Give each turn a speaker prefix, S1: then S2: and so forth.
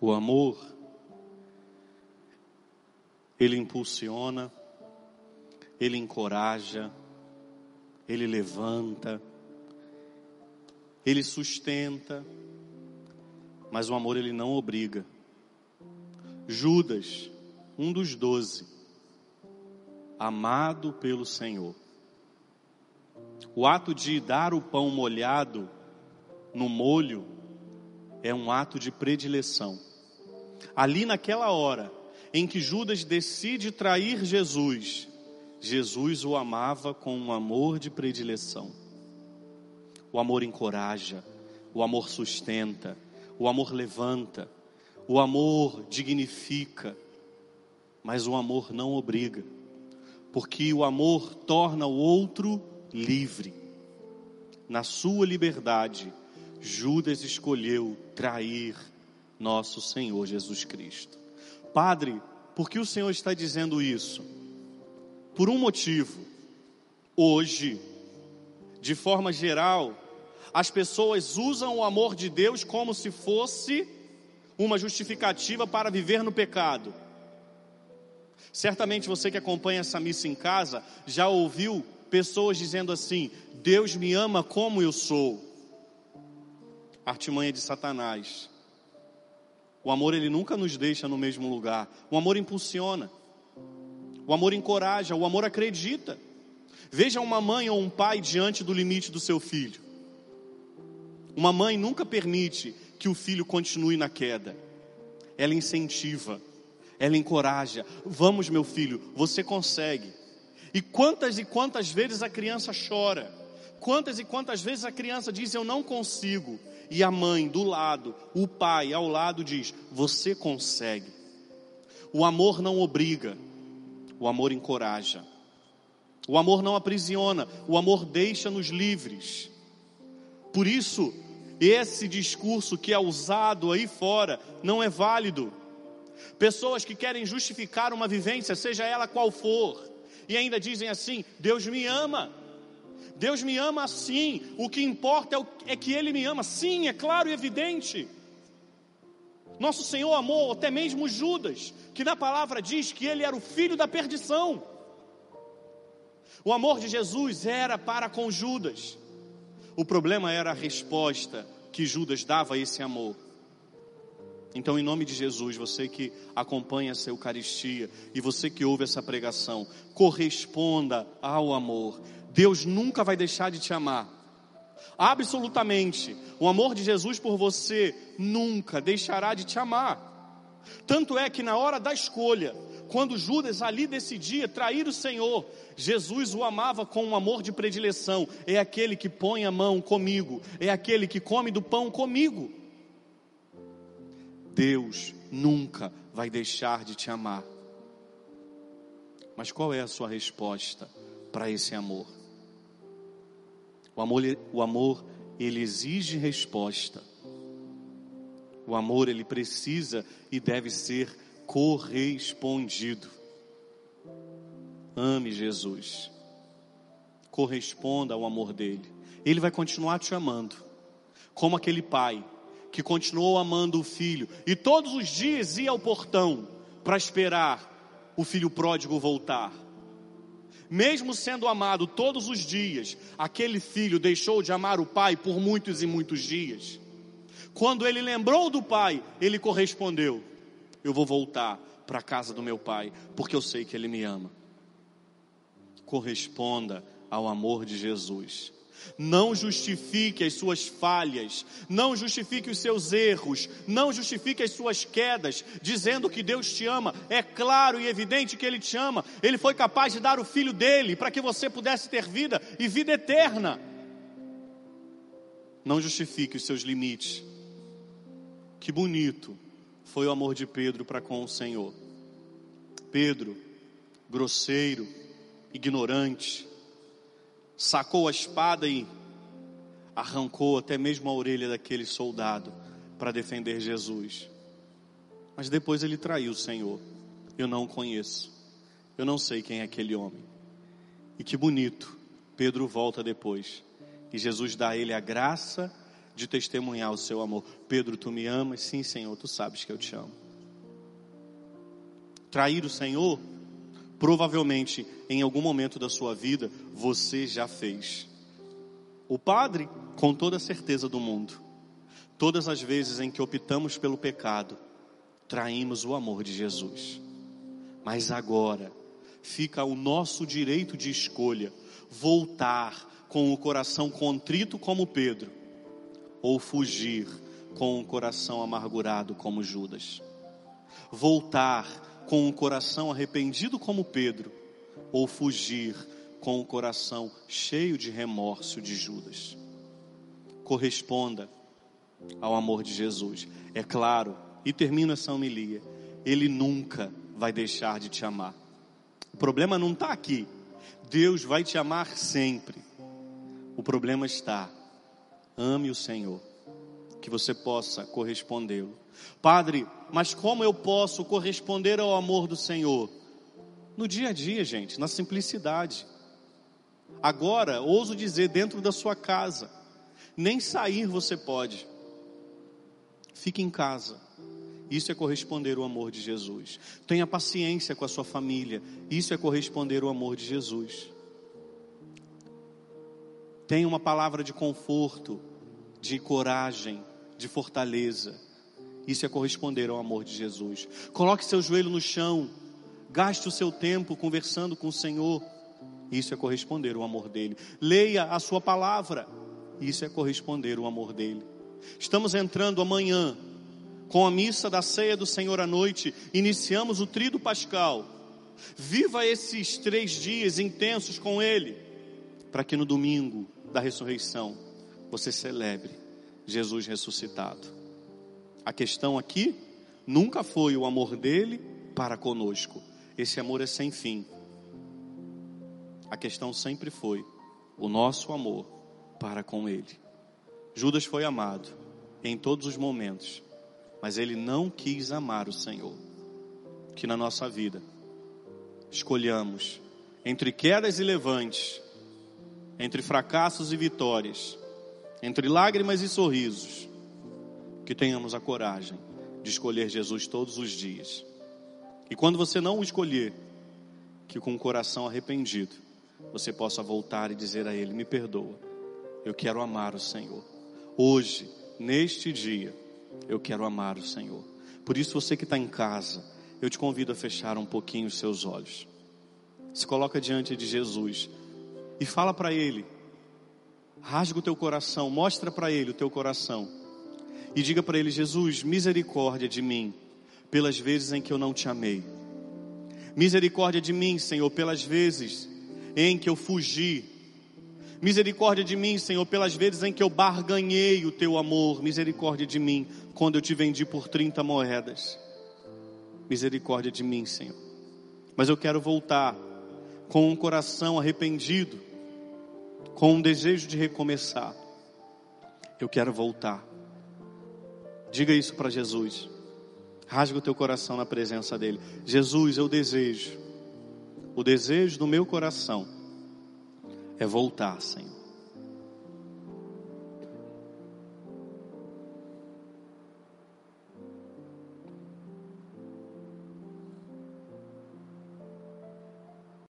S1: O amor, ele impulsiona, ele encoraja, ele levanta, ele sustenta, mas o amor ele não obriga. Judas, um dos doze, amado pelo Senhor. O ato de dar o pão molhado no molho é um ato de predileção. Ali naquela hora em que Judas decide trair Jesus, Jesus o amava com um amor de predileção. O amor encoraja, o amor sustenta, o amor levanta, o amor dignifica, mas o amor não obriga, porque o amor torna o outro livre. Na sua liberdade, Judas escolheu trair nosso Senhor Jesus Cristo. Padre, por que o Senhor está dizendo isso? Por um motivo. Hoje, de forma geral, as pessoas usam o amor de Deus como se fosse uma justificativa para viver no pecado. Certamente você que acompanha essa missa em casa já ouviu pessoas dizendo assim: Deus me ama como eu sou. Artimanha de Satanás. O amor ele nunca nos deixa no mesmo lugar. O amor impulsiona. O amor encoraja, o amor acredita. Veja uma mãe ou um pai diante do limite do seu filho. Uma mãe nunca permite que o filho continue na queda. Ela incentiva, ela encoraja. Vamos, meu filho, você consegue. E quantas e quantas vezes a criança chora? Quantas e quantas vezes a criança diz: Eu não consigo. E a mãe do lado, o pai ao lado diz: Você consegue. O amor não obriga, o amor encoraja. O amor não aprisiona, o amor deixa-nos livres. Por isso, esse discurso que é usado aí fora não é válido. Pessoas que querem justificar uma vivência, seja ela qual for, e ainda dizem assim: Deus me ama. Deus me ama assim. O que importa é, é que Ele me ama. Sim, é claro e evidente. Nosso Senhor amou até mesmo Judas, que na palavra diz que ele era o filho da perdição. O amor de Jesus era para com Judas. O problema era a resposta que Judas dava a esse amor. Então, em nome de Jesus, você que acompanha essa Eucaristia e você que ouve essa pregação, corresponda ao amor. Deus nunca vai deixar de te amar. Absolutamente. O amor de Jesus por você nunca deixará de te amar. Tanto é que na hora da escolha, quando Judas ali decidia trair o Senhor, Jesus o amava com um amor de predileção. É aquele que põe a mão comigo, é aquele que come do pão comigo. Deus nunca vai deixar de te amar. Mas qual é a sua resposta para esse amor? O amor, o amor, ele exige resposta. O amor, ele precisa e deve ser correspondido. Ame Jesus. Corresponda ao amor dele. Ele vai continuar te amando. Como aquele pai que continuou amando o filho e todos os dias ia ao portão para esperar o filho pródigo voltar. Mesmo sendo amado todos os dias, aquele filho deixou de amar o pai por muitos e muitos dias. Quando ele lembrou do pai, ele correspondeu: Eu vou voltar para a casa do meu pai, porque eu sei que ele me ama. Corresponda ao amor de Jesus. Não justifique as suas falhas, não justifique os seus erros, não justifique as suas quedas, dizendo que Deus te ama. É claro e evidente que Ele te ama. Ele foi capaz de dar o filho dele para que você pudesse ter vida e vida eterna. Não justifique os seus limites. Que bonito foi o amor de Pedro para com o Senhor. Pedro, grosseiro, ignorante, sacou a espada e arrancou até mesmo a orelha daquele soldado para defender Jesus. Mas depois ele traiu o Senhor. Eu não o conheço. Eu não sei quem é aquele homem. E que bonito. Pedro volta depois. E Jesus dá a ele a graça de testemunhar o seu amor. Pedro, tu me amas? Sim, Senhor, tu sabes que eu te amo. Trair o Senhor, provavelmente em algum momento da sua vida, você já fez. O padre, com toda a certeza do mundo, todas as vezes em que optamos pelo pecado, traímos o amor de Jesus. Mas agora, fica o nosso direito de escolha voltar com o coração contrito como Pedro, ou fugir com o coração amargurado como Judas. Voltar com o coração arrependido como Pedro, ou fugir com o coração cheio de remorso de Judas. Corresponda ao amor de Jesus. É claro, e termina essa homilia, ele nunca vai deixar de te amar. O problema não está aqui. Deus vai te amar sempre. O problema está, ame o Senhor, que você possa correspondê-lo. Padre, mas como eu posso corresponder ao amor do Senhor? No dia a dia, gente, na simplicidade. Agora, ouso dizer, dentro da sua casa, nem sair você pode. Fique em casa. Isso é corresponder ao amor de Jesus. Tenha paciência com a sua família. Isso é corresponder ao amor de Jesus. Tenha uma palavra de conforto, de coragem, de fortaleza. Isso é corresponder ao amor de Jesus. Coloque seu joelho no chão. Gaste o seu tempo conversando com o Senhor. Isso é corresponder ao amor dele. Leia a sua palavra. Isso é corresponder ao amor dele. Estamos entrando amanhã com a missa da ceia do Senhor à noite, iniciamos o trido pascal. Viva esses três dias intensos com Ele, para que no domingo da ressurreição você celebre Jesus ressuscitado. A questão aqui nunca foi o amor dele para conosco, esse amor é sem fim. A questão sempre foi o nosso amor para com Ele. Judas foi amado em todos os momentos, mas ele não quis amar o Senhor. Que na nossa vida escolhamos entre quedas e levantes, entre fracassos e vitórias, entre lágrimas e sorrisos, que tenhamos a coragem de escolher Jesus todos os dias. E quando você não o escolher, que com o coração arrependido, você possa voltar e dizer a Ele: Me perdoa, eu quero amar o Senhor. Hoje, neste dia, eu quero amar o Senhor. Por isso, você que está em casa, eu te convido a fechar um pouquinho os seus olhos. Se coloca diante de Jesus e fala para Ele. Rasga o teu coração, mostra para Ele o teu coração. E diga para Ele: Jesus, misericórdia de mim, pelas vezes em que eu não te amei. Misericórdia de mim, Senhor, pelas vezes em que eu fugi Misericórdia de mim, Senhor, pelas vezes em que eu barganhei o teu amor. Misericórdia de mim, quando eu te vendi por 30 moedas. Misericórdia de mim, Senhor. Mas eu quero voltar com um coração arrependido, com um desejo de recomeçar. Eu quero voltar. Diga isso para Jesus. Rasga o teu coração na presença dele. Jesus, eu desejo. O desejo do meu coração é voltar, Senhor.